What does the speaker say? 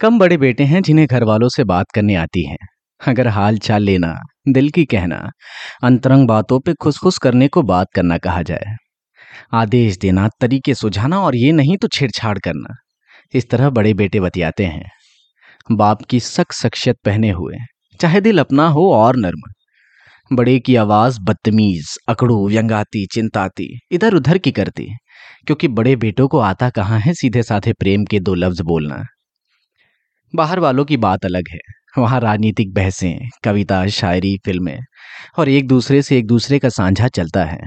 कम बड़े बेटे हैं जिन्हें घर वालों से बात करने आती है। अगर हाल चाल लेना, दिल की कहना, अंतरंग बातों पे खुश करने को बात करना कहा जाए। आदेश देना, तरीके सुझाना और ये नहीं तो छेड़छाड़ करना। इस तरह बड़े बेटे बतियाते हैं। बाप की सख शख्सियत पहने हुए, चाहे दिल अपना हो और नर्म। बड़े की आवाज़ बदतमीज, अकड़ू, व्यंगाती, चिंताती इधर उधर की करती, क्योंकि बड़े बेटों को आता कहाँ है सीधे साधे प्रेम के दो लफ्ज बोलना। बाहर वालों की बात अलग है। वहाँ राजनीतिक बहसें, कविता, शायरी, फ़िल्में और एक दूसरे से एक दूसरे का साझा चलता है।